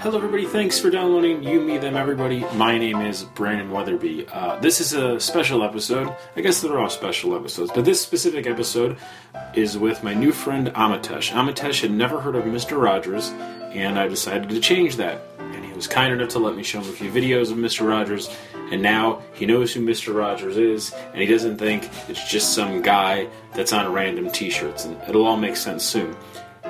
Hello, everybody. Thanks for downloading You, Me, Them, Everybody. My name is Brandon Weatherby. Uh, this is a special episode. I guess they're all special episodes, but this specific episode is with my new friend Amitesh. Amitesh had never heard of Mr. Rogers, and I decided to change that. And he was kind enough to let me show him a few videos of Mr. Rogers, and now he knows who Mr. Rogers is, and he doesn't think it's just some guy that's on random t shirts, and it'll all make sense soon.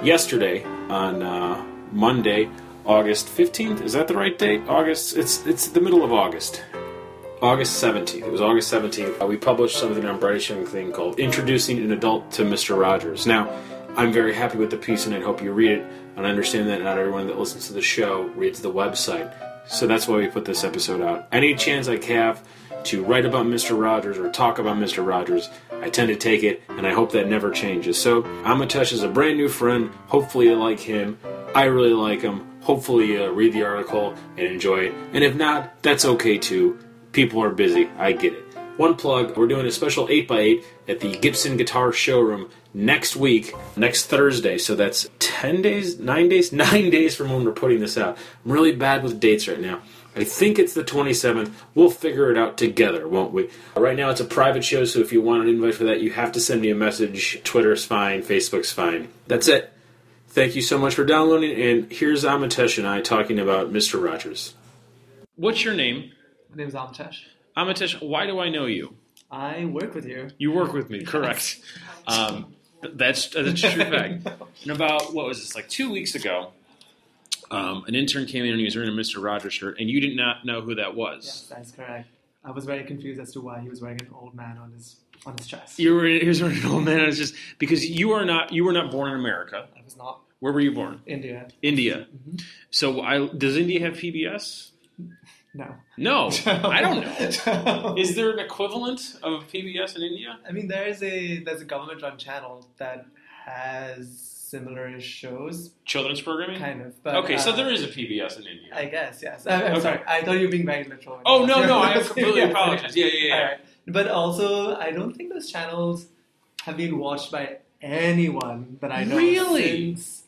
Yesterday, on uh, Monday, August 15th. Is that the right date? August. It's it's the middle of August. August 17th. It was August 17th. Uh, we published something on British Thing called Introducing an Adult to Mr. Rogers. Now, I'm very happy with the piece and I hope you read it. And I understand that not everyone that listens to the show reads the website. So that's why we put this episode out. Any chance I have to write about Mr. Rogers or talk about Mr. Rogers, I tend to take it, and I hope that never changes. So, Amitesh is a brand new friend. Hopefully, you like him. I really like them. Hopefully, uh, read the article and enjoy it. And if not, that's okay too. People are busy. I get it. One plug we're doing a special 8x8 at the Gibson Guitar Showroom next week, next Thursday. So that's 10 days, 9 days, 9 days from when we're putting this out. I'm really bad with dates right now. I think it's the 27th. We'll figure it out together, won't we? Right now it's a private show, so if you want an invite for that, you have to send me a message. Twitter's fine, Facebook's fine. That's it. Thank you so much for downloading, and here's Amitesh and I talking about Mr. Rogers. What's your name? My name is Amitesh. Amitesh, why do I know you? I work with you. You work with me, correct. Um, that's, that's a true fact. And about, what was this, like two weeks ago, um, an intern came in and he was wearing a Mr. Rogers shirt, and you did not know who that was. Yes, that's correct. I was very confused as to why he was wearing an old man on his on his chest. You were he was wearing an old man. It's just because you are not you were not born in America. I was not Where were you born? India. India. Mhm. So I, does India have PBS? No. No, I don't know. Is there an equivalent of PBS in India? I mean, there is a there's a government run channel that has similar shows, Children's programming. kind of. But okay, so uh, there is a PBS in India. I guess yes. I, I'm Okay. sorry. I thought you were being very literal. oh no, no, I completely Yes, apologize. Yeah, yeah, yeah. Right. But also, I don't think those channels have been watched by anyone that I know Really? since,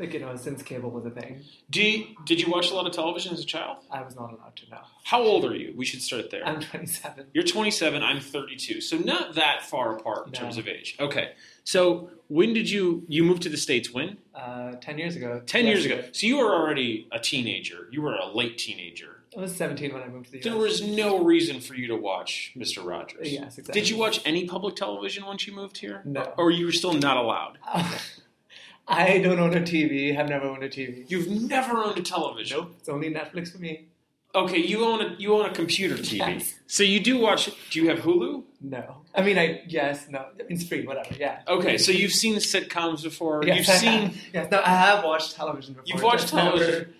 like you know, since cable was a thing. Do you, did you watch a lot of television as a child? I was not allowed to know. How old are you? We should start there. I'm 27. You're 27. I'm 32. So not that far apart in No. terms of age. Okay. So when did you you moved to the states? When? Uh, 10 years ago. 10 years ago. So you were already a teenager. You were a late teenager. I was 17 when I moved to the US. There was no reason for you to watch Mr. Rogers. Yes, exactly. Did you watch any public television once you moved here? No. Or you were still not allowed? I don't own a TV. Have never owned a TV. You've never owned a television. Nope. It's only Netflix for me. Okay, you own a you own a computer TV. Yes. So you do watch do you have Hulu? No. I mean, I yes, no. It's free. Whatever. Yeah. Okay, so you've seen sitcoms before. Yes, You've I seen have. Yes. No, I have watched television before. You've watched television.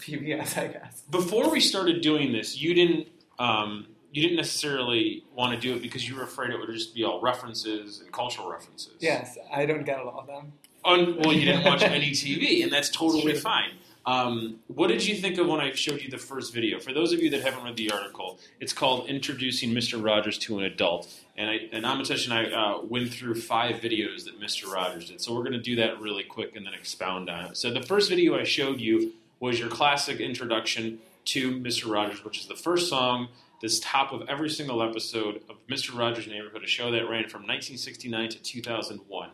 PBS, I guess. before we started doing this, you didn't um, you didn't necessarily want to do it because you were afraid it would just be all references and cultural references. Yes, I don't get a lot of them. Un- well, you didn't watch any TV, and that's totally fine. Um, what did you think of when I showed you the first video? For those of you that haven't read the article, it's called "Introducing Mr. Rogers to an Adult," and, I, and Amitesh and I uh, went through five videos that Mr. Rogers did. So we're going to do that really quick and then expound on it. So the first video I showed you was your classic introduction to Mr. Rogers, which is the first song that's top of every single episode of Mr. Rogers' Neighborhood, a show that ran from 1969 to 2001.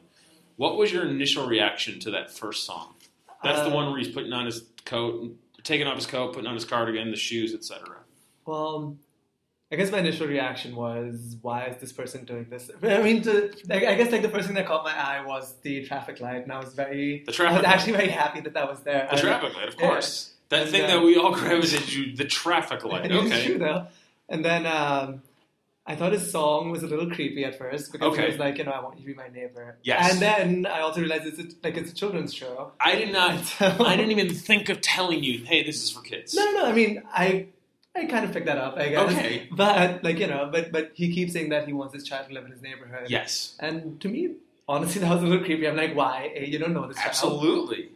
What was your initial reaction to that first song? That's the Uh, one where he's putting on his coat, taking off his coat, putting on his cardigan, the shoes, etc. Well, I guess my initial reaction was, why is this person doing this? I mean, to, I guess like the first thing that caught my eye was the traffic light, and I was very, The traffic I was actually very happy that that was there. The I- traffic light, of yeah. course. That And, thing that we all gravitated to, the traffic light. Okay. true though. And then um, I thought his song was a little creepy at first because Okay. it was like, you know, I want you to be my neighbor. Yes. And then I also realized it's a, like it's a children's show. I did not. So- I didn't even think of telling you, hey, this is for kids. No, no. No. I mean, I I kind of picked that up. I guess. Okay. But like you know, but but he keeps saying that he wants his child to live in his neighborhood. Yes. And to me, honestly, that was a little creepy. I'm like, why? You don't know this child. Absolutely.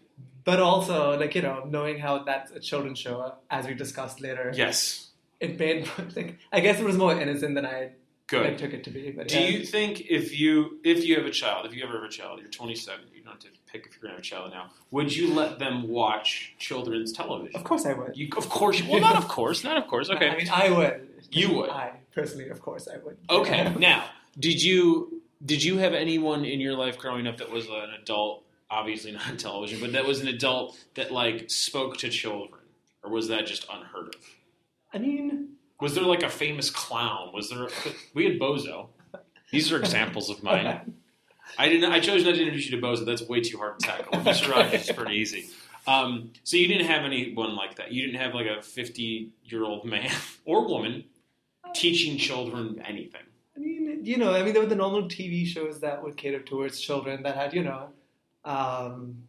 But also, like you know, knowing how that's a children's show, as we discussed later, Yes. It made like I guess it was more innocent than I Good. like, took it to be. But Do yeah. you think if you if you have a child, if you ever have a child, you're 27, you don't have to pick if you're gonna have a child now. Would you let them watch children's television? Of course, I would. You, of course. Well, not of course. Not of course. Okay. I mean, I would. You would. I personally, of course, I would. Okay. Now, did you did you have anyone in your life growing up that was an adult? Obviously not television, but that was an adult that like spoke to children, or was that just unheard of? I mean, Was there like a famous clown? Was there? We had Bozo. These are examples of mine. I didn't. I chose not to introduce you to Bozo. That's way too hard to tackle. Mr. Rogers is pretty easy. Um, so you didn't have anyone like that. You didn't have like a fifty-year-old man or woman teaching children anything. I mean, you know, I mean, there were the normal TV shows that would cater towards children that had, you know, um,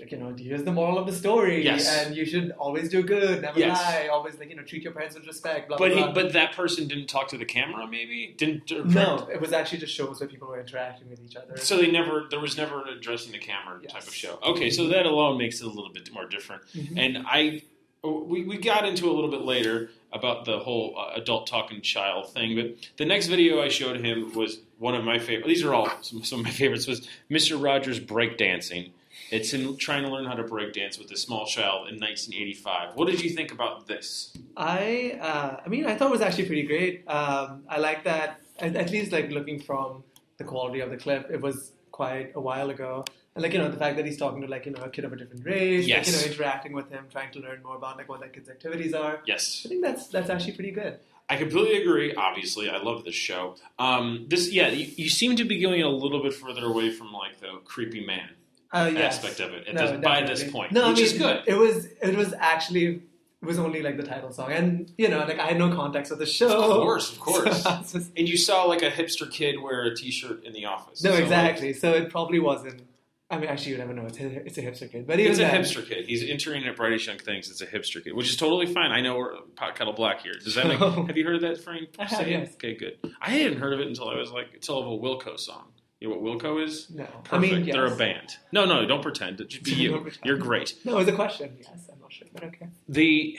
like, you know, here's the moral of the story, Yes. and you should always do good, never Yes. lie, always like, you know, treat your parents with respect, blah But blah he, blah. but that person didn't talk to the camera. Maybe didn't. no, it was actually just shows where people were interacting with each other. So they never. There was never an addressing the camera type of show. Okay, so that alone makes it a little bit more different. Mhm. And I, we, we got into a little bit later about the whole uh, adult talking child thing. But the next video I showed him was one of my favorite. These are all some, some of my favorites. Was Mr. Rogers breakdancing. It's in trying to learn how to breakdance with a small child in 1985. What did you think about this? I, uh, I mean, I thought it was actually pretty great. Um, I like that, at, at least like looking from the quality of the clip, it was quite a while ago. And like, you know, the fact that he's talking to like, you know, a kid of a different race, like, you know, interacting with him, trying to learn more about like what that kid's activities are. Yes. I think that's, that's actually pretty good. I completely agree. Obviously, I love this show. Um, this, yeah, you, you seem to be going a little bit further away from like the creepy man Uh, yes. aspect of it at No, this, by this point, no, which I mean, is good. It was, it was actually, it was only like the title song. And, you know, like I had no context of the show. Of course, of course. So just- And you saw like a hipster kid wear a T-shirt in the office. no, So, like, exactly. So it probably wasn't. I mean, actually, you never know. It's a, it's a hipster kid, but even it's a then- hipster kid. He's entering at Brightest Young Things. It's a hipster kid, which is totally fine. I know we're pot kettle black here. Does that make? have you heard of that frame? I have, yes. Okay, good. I hadn't heard of it until I was like until of a Wilco song. You know what Wilco is? No, Perfect. I mean, yes. They're a band. No, no, don't pretend. Just be you. You're great. No, it was a question. Yes, I'm not sure, but okay. The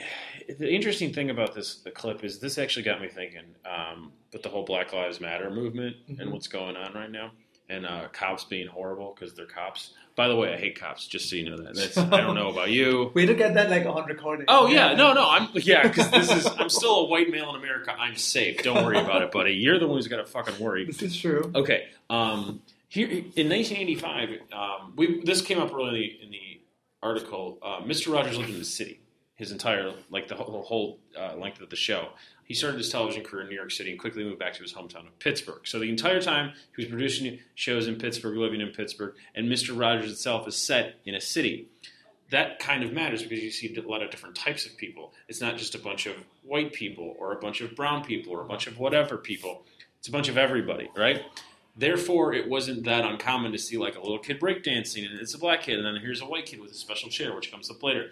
the interesting thing about this the clip is this actually got me thinking um, with the whole Black Lives Matter movement and Mhm. what's going on right now, and uh, cops being horrible because they're cops. By the way, I hate cops. Just so you know that. That's, I don't know about you. we to get that like on recording. Oh yeah, no, no, I'm yeah, because this is I'm still a white male in America. I'm safe. Don't worry about it, buddy. You're the one who's got to fucking worry. This is true. Okay. Um, here in 1985, um, we this came up early in the article. Uh, Mr. Rogers lived in the city his entire like the whole, whole uh, length of the show. He started his television career in New York City and quickly moved back to his hometown of Pittsburgh. So the entire time he was producing shows in Pittsburgh, living in Pittsburgh, and Mr. Rogers itself is set in a city. That kind of matters because you see a lot of different types of people. It's not just a bunch of white people or a bunch of brown people or a bunch of whatever people. It's a bunch of everybody, right? Therefore, it wasn't that uncommon to see like a little kid breakdancing, and it's a black kid, and then here's a white kid with a special chair, which comes up later.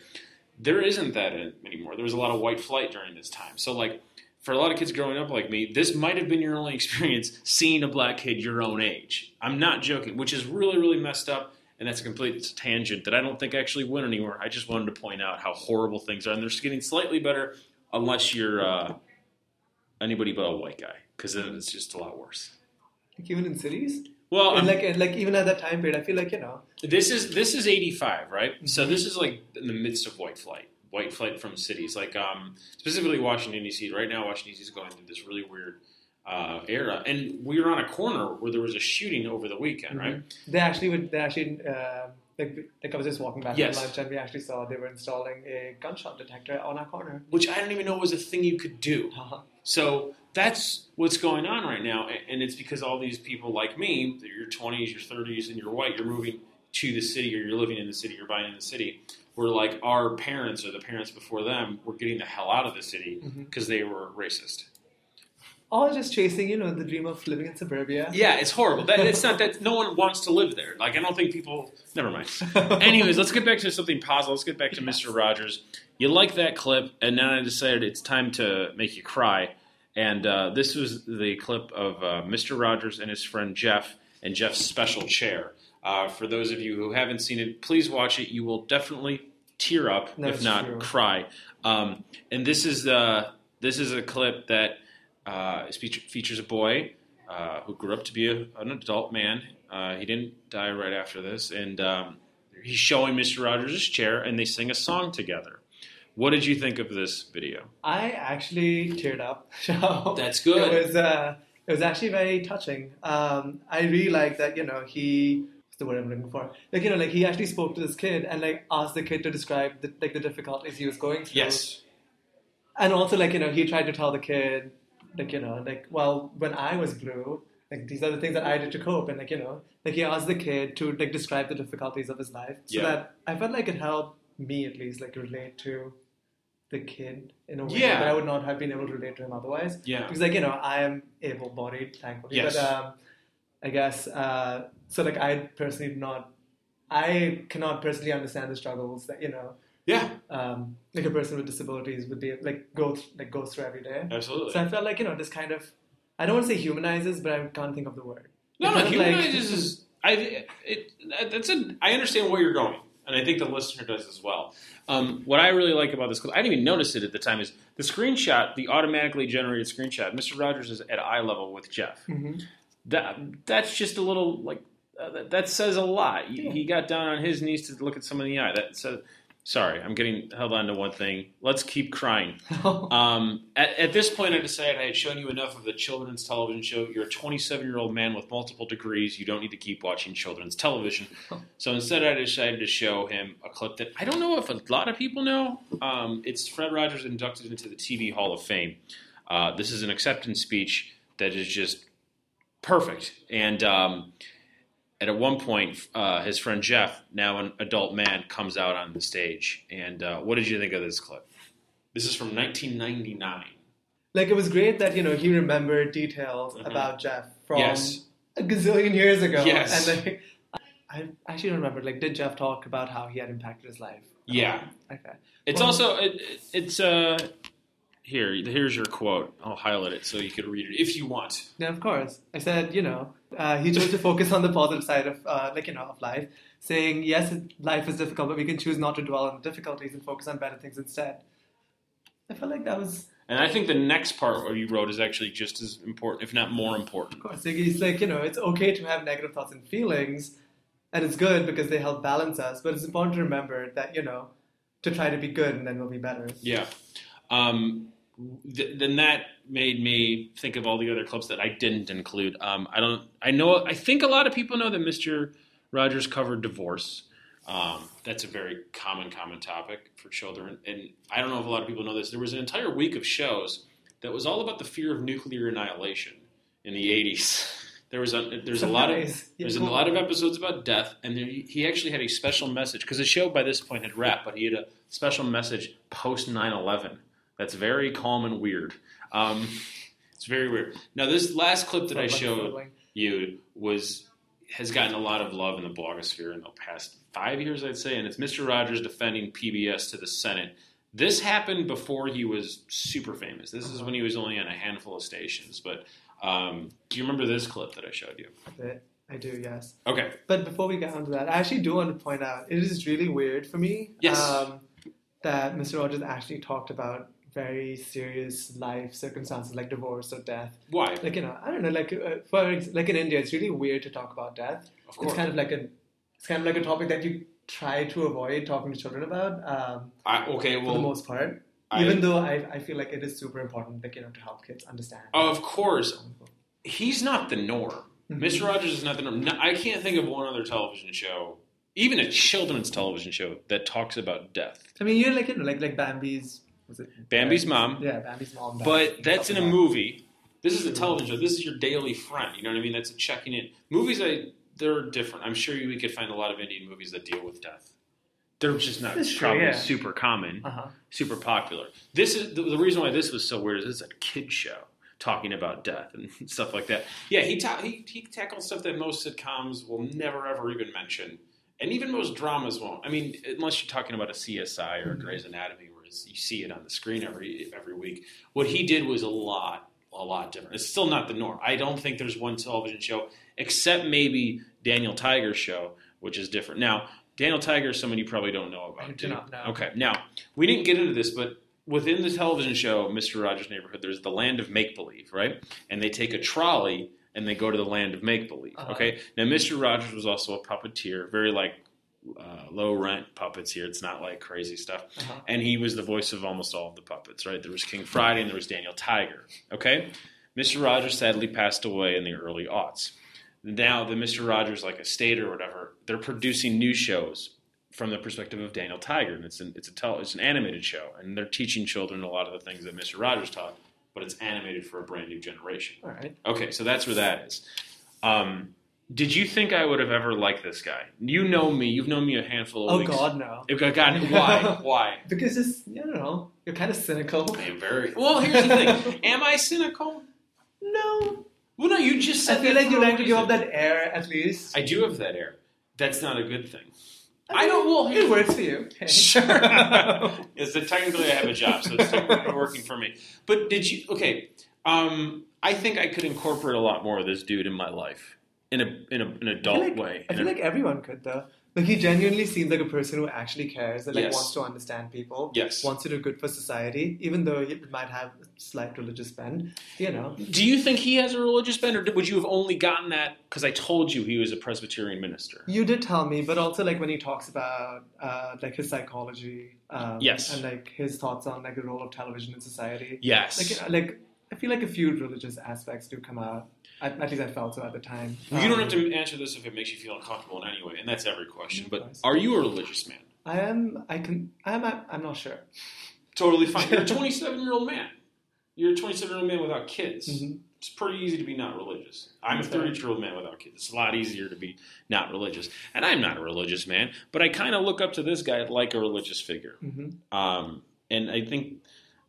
There isn't that anymore. There was a lot of white flight during this time. So, like, for a lot of kids growing up like me, this might have been your only experience seeing a black kid your own age. I'm not joking, which is really, really messed up. And that's a complete tangent that I don't think actually went anywhere. I just wanted to point out how horrible things are, and they're getting slightly better unless you're uh, anybody but a white guy, because then it's just a lot worse. Like even in cities, Well, and like and like even at that time period, I feel like you know. this is this is 85 right so this is like in the midst of white flight white flight from cities like um specifically washington dc right now washington dc is going through this really weird uh, era and we were on a corner where there was a shooting over the weekend right They actually would. They actually uh, like like I was just walking back Yes. from lunch and we actually saw they were installing a gunshot detector on our corner. which i didn't even know was a thing you could do Uh-huh. so that's what's going on right now and it's because all these people like me that your 20s your 30s and you're white you're moving to the city or you're living in the city you're buying in the city where like our parents or the parents before them were getting the hell out of the city because they were racist All just chasing, you know, the dream of living in suburbia. Yeah, it's horrible. That, it's not that no one wants to live there. Like I don't think people. Never mind. Anyways, let's get back to something positive. Let's get back to Mr. Rogers. You like that clip, and then I decided it's time to make you cry. And uh, this was the clip of uh, Mr. Rogers and his friend Jeff, and Jeff's special chair. Uh, for those of you who haven't seen it, please watch it. You will definitely tear up, That's if not true. cry. Um, and this is uh, this is a clip that Uh, features a boy uh, who grew up to be a, an adult man. Uh, he didn't die right after this, and um, he's showing Mr. Rogers his chair, and they sing a song together. What did you think of this video? I actually teared up. So That's good. It was uh, it was actually very touching. Um, I really like that. You know, he the word I'm looking for? Like you know, like he actually spoke to this kid and like asked the kid to describe the, like the difficulties he was going through. Yes. and also like you know he tried to tell the kid like you know like well when I was blue like these are the things that I did to cope and like you know like he asked the kid to like describe the difficulties of his life so Yeah. that I felt like it helped me at least like relate to the kid in a way Yeah. that I would not have been able to relate to him otherwise Yeah. because like you know I am able bodied thankfully Yes. but um, I guess uh, so like I personally do not I cannot personally understand the struggles that you know Yeah. um, like a person with disabilities would be like go th- like goes through every day. Absolutely. So I felt like you know this kind of I don't want to say humanizes, but I can't think of the word. No, no, of, like- humanizes is. I it that's a. I understand where you're going, and I think the listener does as well. Um, what I really like about this, because I didn't even notice it at the time, is the screenshot, the automatically generated screenshot. Mr. Rogers is at eye level with Jeff. Mhm. That that's just a little like uh, that, that says a lot. He, he got down on his knees to look at someone in the eye. That says. Sorry, I'm getting held on to one thing. Let's keep crying. Um, at, at this point, I decided I had shown you enough of the children's television show. You're a 27 year old man with multiple degrees. You don't need to keep watching children's television. So instead, I decided to show him a clip that I don't know if a lot of people know. Um, it's Fred Rogers inducted into the TV Hall of Fame. Uh, this is an acceptance speech that is just perfect. And um, at one point, uh, his friend Jeff, now an adult man, comes out on the stage. And uh, what did you think of this clip? This is from 1999. like it was great that you know he remembered details Mhm. about Jeff from Yes. a gazillion years ago. Yes. and like I actually don't remember. Like, did Jeff talk about how he had impacted his life? Yeah. Okay. It's Well- also it, it- it's uh here. Here's your quote. I'll highlight it so you could read it if you want. Yeah, of course. I said, you know, uh, he chose to focus on the positive side of, uh, like, you know, of life, saying, yes, life is difficult, but we can choose not to dwell on the difficulties and focus on better things instead. I felt like that was, And I think the next part where you wrote is actually just as important, if not more important. of course, he's like, you know, it's okay to have negative thoughts and feelings, and it's good because they help balance us, but it's important to remember that, you know, to try to be good and then we'll be better. Yeah. Um, th- then that made me think of all the other clips that I didn't include. Um, I don't. I know. I think a lot of people know that Mr. Rogers covered divorce. Um, that's a very common, common topic for children. And I don't know if a lot of people know this. There was an entire week of shows that was all about the fear of nuclear annihilation in the '80s. There was a there's a lot of there's a lot of episodes about death, and there, he actually had a special message because the show by this point had wrapped, but he had a special message post 9/11. That's very calm and weird. Um, it's very weird. Now, this last clip that I showed you was has gotten a lot of love in the blogosphere in the past five years, I'd say, and it's Mr. Rogers defending PBS to the Senate. This happened before he was super famous. This is Uh-huh. when he was only on a handful of stations. But um, do you remember this clip that I showed you? I- I do, yes. Okay. But before we get onto that, I actually do want to point out it is really weird for me Yes. um, that Mr. Rogers actually talked about very serious life circumstances like divorce or death. Why? Like you know, I don't know, like uh, for ex- like in India, it's really weird to talk about death. Of course. It's kind of like a it's kind of like a topic that you try to avoid talking to children about um, I, okay. for the most part. I- Even though I, I feel like it is super important, like you know, to help kids understand. of course, he's not the norm. Mr. Rogers is not the norm. No, I can't think of one other television show, even a children's television show, that talks about death. I mean, you're like you know, like like Bambi's. Was it Bambi's mom. Yeah, Bambi's mom. But that's in a movie. This is a television show. This is your daily friend. You know what I mean? That's a checking in. Movies, I they're different. I'm sure we could find a lot of Indian movies that deal with death. They're just not That's true, probably yeah. super common, Uh-huh. super popular. This is the, the reason why this was so weird. Is it's a kid show talking about death and stuff like that. Yeah, he ta- he he tackled stuff that most sitcoms will never ever even mention, and even most dramas won't. I mean, unless you're talking about a CSI or a Mhm. Grey's Anatomy, it's- you see it on the screen every every week. What he did was a lot a lot different. It's still not the norm. I don't think there's one television show except maybe Daniel Tiger's show, which is different. Now, Daniel Tiger is someone you probably don't know about. I do not know. Okay. Now, we didn't get into this, but within the television show Mr. Rogers' Neighborhood, there's the land of make believe, right? And they take a trolley and they go to the land of make believe. Uh-huh. Okay. Now, Mr. Rogers was also a puppeteer, very like uh, low rent puppets here. It's not like crazy stuff. Uh-huh. And he was the voice of almost all of the puppets, right? There was King Friday and there was Daniel Tiger. Okay. Mr. Rogers sadly passed away in the early aughts. Now, the Mr. Rogers, like estate or whatever, they're producing new shows from the perspective of Daniel Tiger, and it's an it's a tel- it's an animated show, and they're teaching children a lot of the things that Mr. Rogers taught, but it's animated for a brand new generation. All right. Okay, so that's where that is. Um, did you think I would have ever liked this guy? You know me. You've known me a handful of Oh weeks. God, no. God, why? Why? Because it's I don't know. You're kind of cynical. I am very. Well, here's the thing. Am I cynical? No. Well, no. You just said I feel like you like to give off that air at least. I do have that air. That's not a good thing. I mean, don't. Well, It works for you. Sure. is that technically I have a job, so it's technically working for me. But did you? Okay. Um, I think I could incorporate a lot more of this dude in my life in a in a, an I adult feel like, way. I feel a- like everyone could though. Like he genuinely seems like a person who actually cares and like Yes. wants to understand people. Yes. Wants to do good for society, even though he might have a slight religious bend. You know. do you think he has a religious bent, or would you have only gotten that because I told you he was a Presbyterian minister? You did tell me, but also like when he talks about uh, like his psychology, um, Yes. and like his thoughts on like the role of television in society. Yes. Like, like I feel like a few religious aspects do come out. At, at least I felt so at the time. you don't Um, have to answer this if it makes you feel uncomfortable in any way, and that's every question. But are you a religious man? I am. I can. I'm. I'm not sure. Totally fine. You're a 27 year old man. You're a 27 year old man without kids. Mhm. It's pretty easy to be not religious. I'm a That's 30 year old man without kids. It's a lot easier to be not religious. And I'm not a religious man, but I kind of look up to this guy like a religious figure. hmm Um, and I think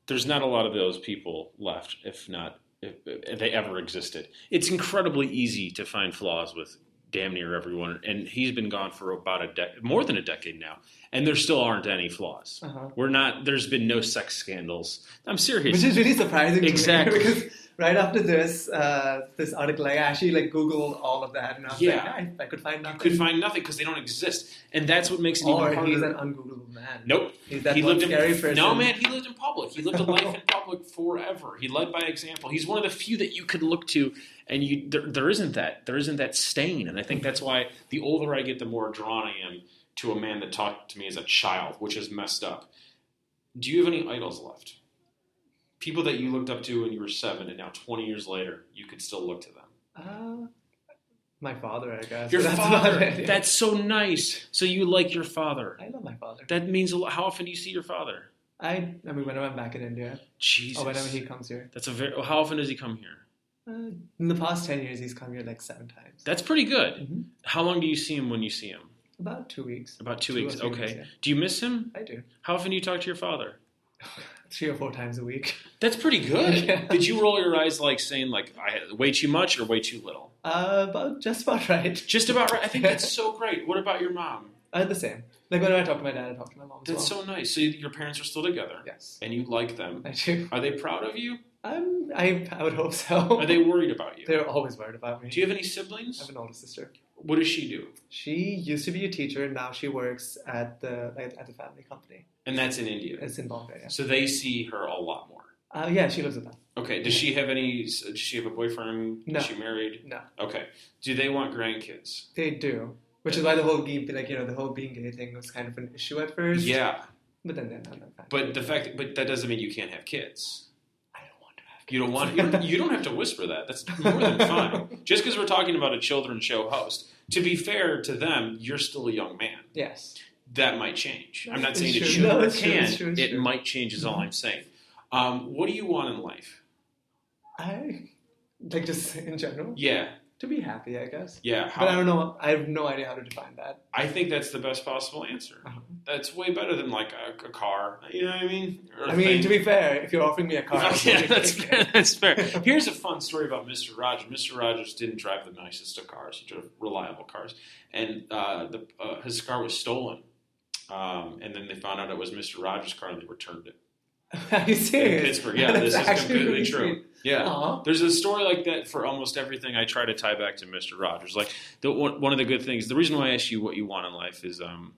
there's not a lot of those people left, if not, if, if they ever existed. It's incredibly easy to find flaws with damn near everyone. And he's been gone for about a decade, more than a decade now. And there still aren't any flaws. Uh-huh. We're not, there's been no sex scandals. I'm serious. Which is really surprising. Exactly. To me because right after this, uh, this article, I actually like Googled all of that, and I was Yeah. like, I, I could find nothing. You could find nothing because they don't exist, and that's what makes it or even he's an ungoogleable man. nope, He's that he lived in person. no man. He lived in public. He lived a life in public forever. He led by example. He's one of the few that you could look to, and you there, there isn't that there isn't that stain, and I think that's why the older I get, the more drawn I am to a man that talked to me as a child, which is messed up. Do you have any idols left? People that you looked up to when you were seven, and now twenty years later, you could still look to them. Uh, my father, I guess. Your That's father. That's so nice. So you like your father. I love my father. That means a lot. How often do you see your father? I, I mean, whenever I'm back in India, Jesus. or whenever he comes here. That's a very. How often does he come here? Uh, in the past ten years, he's come here like seven times. That's pretty good. Mhm. How long do you see him when you see him? About two weeks. About two, Two weeks. Okay. weeks, yeah. Do you miss him? I do. How often do you talk to your father? Three or four times a week. That's pretty good. Yeah. Did you roll your eyes like saying like I had way too much or way too little? Uh, about just about right. Just about right. I think that's so great. What about your mom? Uh, the same. Like whenever I talk to my dad, I talk to my mom. As That's well. so nice. So your parents are still together, Yes, and you like them. I do. Are they proud of you? I'm. I, I would hope so. Are they worried about you? They're always worried about me. Do you have any siblings? I have an older sister. What does she do? She used to be a teacher. And now she works at the at at the family company. And that's in India. It's in Bombay. Yeah. So they see her a lot more. Uh, yeah, she lives with them. Okay. Does she have any? Does she have a boyfriend? No. Is she married? No, Okay. Do they want grandkids? they do. Which is why the whole gay, like you know, the whole being gay thing was kind of an issue at first. Yeah. But then they're not that But the fact, but that doesn't mean you can't have kids. I don't want to have. You don't want. You don't, you don't have to whisper that. That's more than fine. Just because we're talking about a children's show host, to be fair to them, you're still a young man. Yes. That might change. I'm not It's saying it true. should No, or it's true, can. it's true, it true. might change. Is all I'm saying. Um, what do you want in life? I like just in general Yeah. to be happy, I guess. Yeah. But I don't know. I have no idea how to define that. I think that's the best possible answer. Uh-huh. That's way better than like a, a car. You know what I mean? Or I mean, thing. to be fair, if you're offering me a car, yeah, that's fair. That's fair. Here's a fun story about Mr. Rogers. Mr. Rogers didn't drive the nicest of cars. He drove reliable cars, and uh, the, uh, his car was stolen. Um, and then they found out it was Mr. Rogers' car, and they returned it Are you in serious? Pittsburgh. Yeah, That's this is completely really true. sweet. Yeah. Aw. There's a story like that for almost everything I try to tie back to Mr. Rogers. Like the, one, one of the good things, the reason why I ask you what you want in life is um,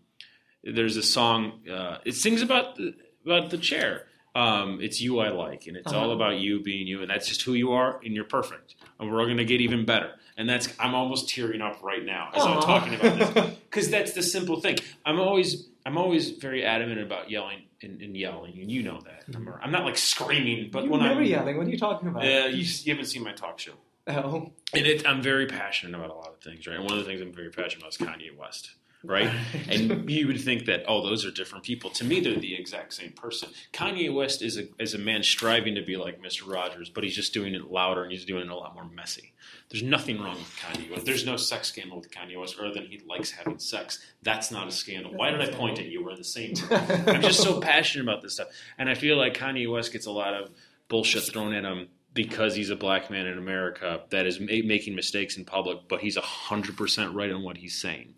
there's a song. Uh, it sings about the, about the chair, Um, it's you I like, and it's all Uh-huh. about you being you, and that's just who you are, and you're perfect, and we're all gonna get even better. And that's I'm almost tearing up right now as I'm talking about this because that's the simple thing. I'm always I'm always very adamant about yelling and, and yelling, and you know that. I'm, I'm not like screaming, but You're when never I'm yelling. What are you talking about? uh, you, you haven't seen my talk show. Oh. And it, I'm very passionate about a lot of things, right? And one of the things I'm very passionate about is Kanye West, right? and you would think that, oh, those are different people. To me, they're the exact same person. Kanye West is a, is a man striving to be like Mr. Rogers, but he's just doing it louder and he's doing it a lot more messy. There's nothing wrong with Kanye West. There's no sex scandal with Kanye West other than he likes having sex. That's not a scandal. Why did I point at you? We're in the same room. I'm just so passionate about this stuff. And I feel like Kanye West gets a lot of bullshit thrown at him because he's a black man in America that is ma- making mistakes in public, but he's 100% right on what he's saying.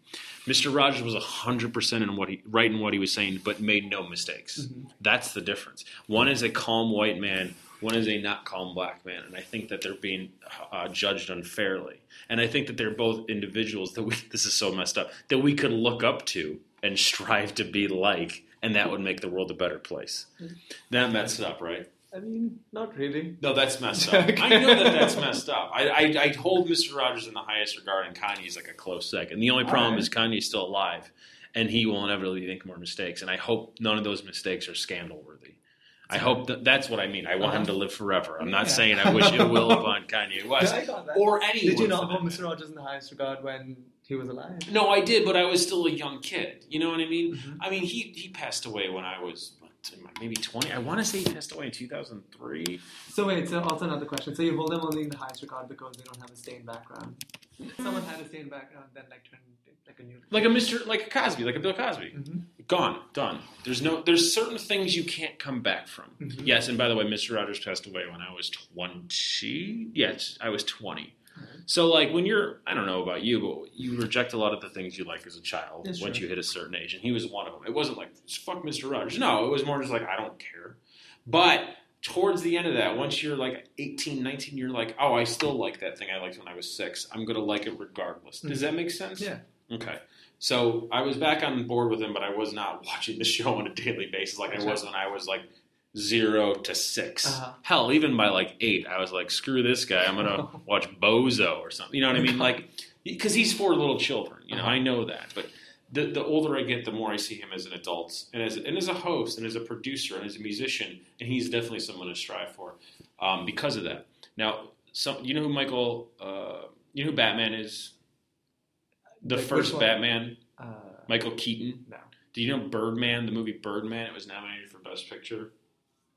Mr. Rogers was 100% in what he right in what he was saying, but made no mistakes. That's the difference. One is a calm white man, one is a not calm black man, and I think that they're being uh, judged unfairly. And I think that they're both individuals that we this is so messed up that we could look up to and strive to be like, and that would make the world a better place. That messed up, right? I mean, not really. No, that's messed up. I know that that's messed up. I, I, I hold Mr. Rogers in the highest regard, and Kanye's like a close second. The only problem Alright. is Kanye's still alive, and he will inevitably make more mistakes. And I hope none of those mistakes are scandal worthy. I hope that that's what I mean. I want him to live forever. I'm not Yeah. saying I wish it will upon Kanye West Yeah, I got that. or anyone. Did you not hold. Mr. Rogers in the highest regard when he was alive? No, I did, but I was still a young kid. You know what I mean? Mhm. I mean, he he passed away when I was maybe 20. I want to say he passed away in 2003. So wait, so also another question. So you hold them only in the highest regard because they don't have a stained background. Someone had a stained background, then like turned like a new. Like a Mr. like a Cosby, like a Bill Cosby. Mm-hmm. Gone, done. There's no. There's certain things you can't come back from. Mhm. Yes, and by the way, Mr. Rogers passed away when I was 20. Yes, I was 20. So like when you're, I don't know about you, but you reject a lot of the things you like as a child That's once true. you hit a certain age, and he was one of them. It wasn't like fuck Mr. Rogers. No, it was more just like I don't care. But towards the end of that, once you're like 18, 19, you're like, oh, I still like that thing I liked when I was six. I'm gonna like it regardless. Does that mm-hmm. make sense? Yeah. Okay. So I was back on board with him, but I was not watching the show on a daily basis like I was when I was like zero to 6 Uh-huh. Hell, even by like eight, I was like, screw this guy. I'm gonna watch Bozo or something. You know what I mean? Like, because he's for little children. You know, Uh-huh. I know that. But the the older I get, the more I see him as an adult and as and as a host and as a producer and as a musician, and he's definitely someone to strive for um, because of that. Now, some you know who Michael, uh, you know who Batman is? The Like, first? Batman, Uh, Michael Keaton. no, Do you know Birdman, the movie Birdman? It was nominated for Best Picture.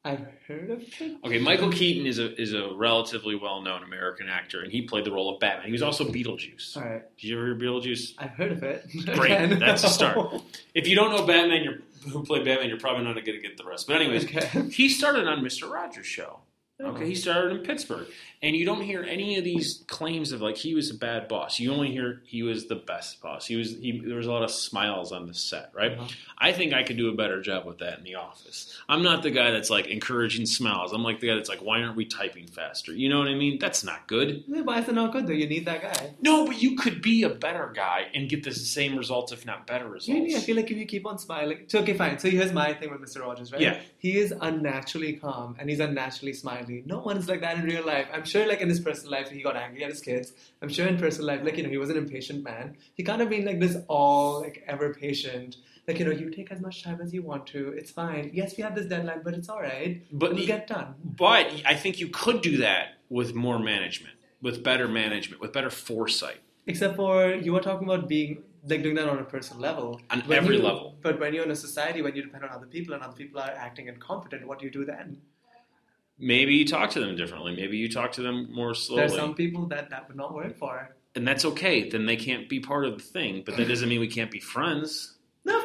I've heard of it. Okay, Michael Keaton is a is a relatively well known American actor, and he played the role of Batman. He was also Beetlejuice. All right, Did you ever hear Beetlejuice? I've heard of it. Great, that's a start. If you don't know Batman, you're who played Batman, you're probably not going to get the rest. But anyways, Okay. he started on Mr. Rogers' show. Okay, he started in Pittsburgh, and you don't hear any of these claims of like he was a bad boss. You only hear he was the best boss. He was he. There was a lot of smiles on the set, right? Uh-huh. I think I could do a better job with that in the office. I'm not the guy that's like encouraging smiles. I'm like the guy that's like, why aren't we typing faster? You know what I mean? That's not good. Yeah, Why is it not good though? You need that guy. No, but you could be a better guy and get the same results, if not better results. Really, I feel like if you keep on smiling. So okay, fine. So here's my thing with Mr. Rogers, right? Yeah. He is unnaturally calm and he's unnaturally smiley. No one is like that in real life. I'm sure, like in his personal life, he got angry at his kids. I'm sure in personal life, like you know, he was an impatient man. He can't have been like this all like ever patient. Like you know, you take as much time as you want to. It's fine. Yes, we have this deadline, but it's all right. But It'll get done. But I think you could do that with more management, with better management, with better foresight. Except for you were talking about being like doing that on a personal level. On When every you- level. But when you're in a society, when you depend on other people and other people are acting incompetent, what do you do then? Maybe you talk to them differently. Maybe you talk to them more slowly. There's some people that that would not work for. and that's okay. Then they can't be part of the thing. But that doesn't mean we can't be friends.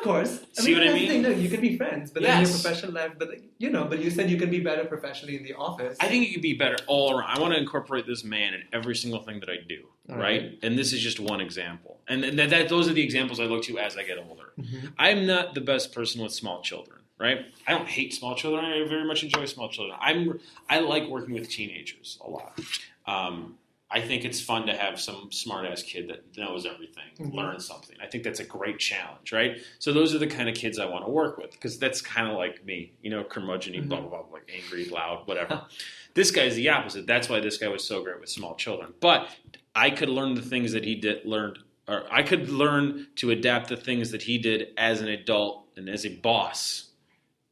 Of course. I See mean, what I mean? thing, no, you can be friends, but then your professional life, but you know, but you said you can be better professionally in the office. I think you could be better all around. I want to incorporate this man in every single thing that I do, right? right. And this is just one example. And th- that, those are the examples I look to as I get older. Mhm. I'm not the best person with small children, right? I don't hate small children. I very much enjoy small children. I'm I like working with teenagers a lot. Um, I think it's fun to have some smart ass kid that knows everything, Mhm. learns something. I think that's a great challenge, right? So those are the kind of kids I want to work with because that's kind of like me, you know, curmudgeon, Mhm. blah blah blah, like angry, loud, whatever. this guy's the opposite. That's why this guy was so great with small children. But I could learn the things that he did learned, or I could learn to adapt the things that he did as an adult and as a boss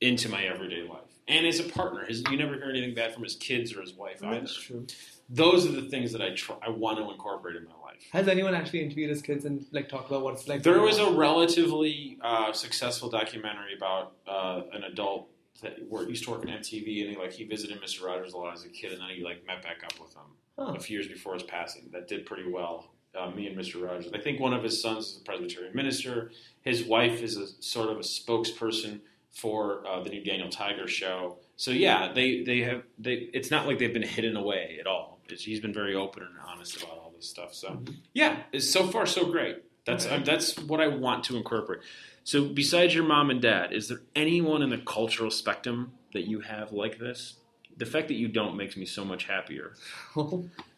into my everyday life. And as a partner, his, you never hear anything bad from his kids or his wife either That's true. Those are the things that I try, I want to incorporate in my life. Has anyone actually interviewed his kids and like talked about what it's like? There was a relatively uh, successful documentary about uh, an adult that he used to work on MTV, and he like he visited Mr. Rogers a lot as a kid, and then he like met back up with him Huh. a few years before his passing. That did pretty well. Uh, me and Mr. Rogers. I think one of his sons is a Presbyterian minister. His wife is a sort of a spokesperson for uh, the new Daniel Tiger show. So yeah, they they have they. It's not like they've been hidden away at all. He's been very open and honest about all this stuff. So Mhm. yeah, it's so far so great. That's um, that's what I want to incorporate. So besides your mom and dad, is there anyone in the cultural spectrum that you have like this? The fact that you don't makes me so much happier.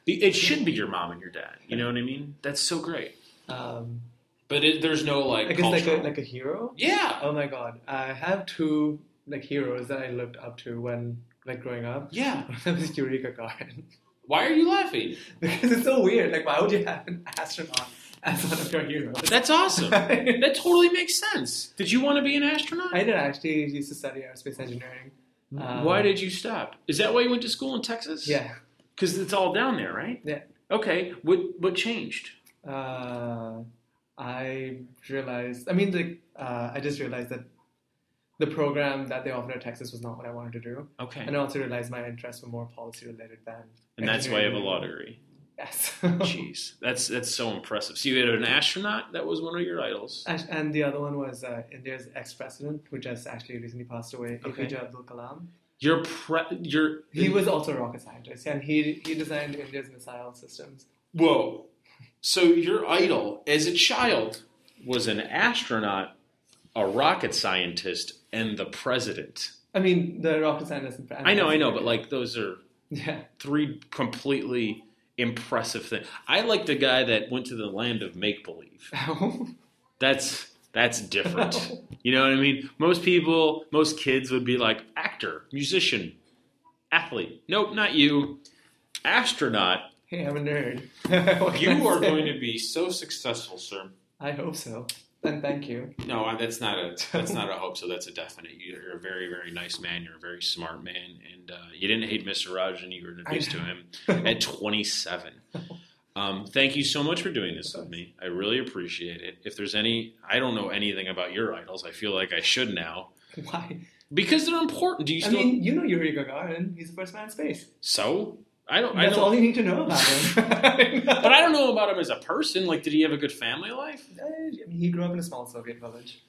It should be your mom and your dad. You know what I mean? That's so great. um, But it, there's no like. I guess like a cultural- like a hero. yeah, Oh my god, I have two like heroes that I looked up to when like growing up. yeah. One of them is Yuri Gagarin Why are you laughing? because it's so weird. Like, why would you have an astronaut as one of your heroes? That's awesome. That totally makes sense. Did you want to be an astronaut? I did actually used to study aerospace engineering. Um, why did you stop? Is that why you went to school in Texas? Yeah. because it's all down there, right? Yeah. Okay. What what changed? Uh, I realized. I mean, like, uh, I just realized that the program that they offered at Texas was not what I wanted to do, Okay. and I also realized my interests were more policy related than. And that's why you have a law degree. Yes. Jeez, that's that's so impressive. So you had an astronaut that was one of your idols. And the other one was uh, India's ex-president, who just actually recently passed away, Okay. APJ Abdul Kalam. Your pre- your He was also a rocket scientist, and he he designed India's missile systems. whoa. So your idol as a child was an astronaut, a rocket scientist, and the president. I mean, the rocket scientist. And I know, I know, but like those are yeah, three completely impressive things. I like the guy that went to the land of make believe. Oh. That's that's different. You know what I mean? Most people, most kids would be like actor, musician, athlete. Nope, not you. Astronaut. hey, I'm a nerd. You I are say? going to be so successful, sir. I hope so. And thank you. No, that's not a that's not a hope. So that's a definite. You're a very very nice man. You're a very smart man, and uh, you didn't hate Mr. Rogers, and you were introduced to him at 27. Um, thank you so much for doing this with me. I really appreciate it. If there's any, I don't know anything about your idols. I feel like I should now Why? because they're important. Do you I still? mean, you know Yuri Gagarin. He's the first man in space. so I don't. I That's don't. all you need to know about him. but I don't know about him as a person. Like, did he have a good family life? Uh, I mean, he grew up in a small Soviet village.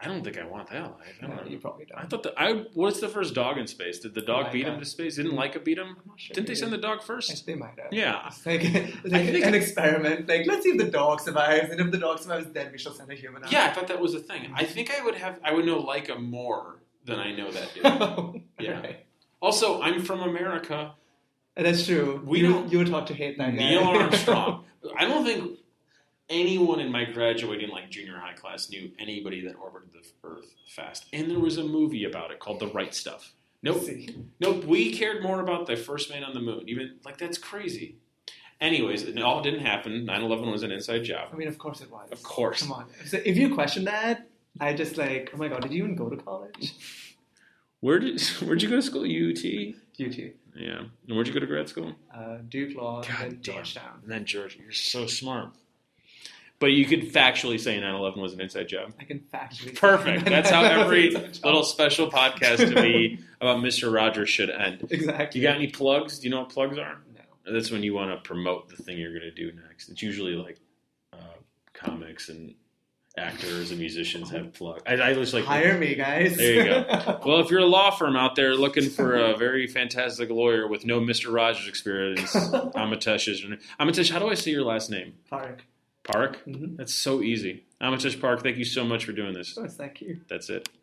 I don't think I want that life. I don't No, know. you probably don't. I thought that I. What's the first dog in space? Did the dog Oh, beat I him to space? Didn't mm-hmm. Laika beat him? I'm not sure. Didn't they send the dog first? Yes, they might have. Yeah. It's like, it's like think- an experiment. Like, let's see if the dog survives, and if the dog survives, then we shall send a human out. Yeah, I thought that was a thing. I mm-hmm. think I would have. I would know Laika more than I know that dude. Yeah. Right. also, I'm from America. That's true. We you, don't- you were taught to hate that guy. Neil Armstrong. I don't think anyone in my graduating like junior high class knew anybody that orbited the Earth fast. And there was a movie about it called The Right Stuff. Nope. Nope. We cared more about the first man on the moon. Even like that's crazy. Anyways, it all didn't happen. 9/11 was an inside job. I mean, of course it was. Of course. Come on. So if you question that, I just like, oh my god, did you even go to college? Where did where'd you go to school? UT. UT. Yeah. And where'd you go to grad school? Uh, Duke Law, God and then damn. Georgetown. And then Georgia. You're so smart. But you could factually say 9/11 was an inside job. I can factually. Perfect. That's how every It's a job. little special podcast to be about Mr. Rogers should end. Exactly. You got any plugs? Do you know what plugs are? No. That's when you want to promote the thing you're going to do next. It's usually like uh, comics and actors and musicians have plugs. I, I just like Hire me, guys. There you go. Well, if you're a law firm out there looking for a very fantastic lawyer with no Mr. Rogers experience, Amitesh is. Amitesh, how do I say your last name? Park. Park. Mm-hmm. That's so easy. Amitesh Park. Thank you so much for doing this. Of course, thank you. That's it.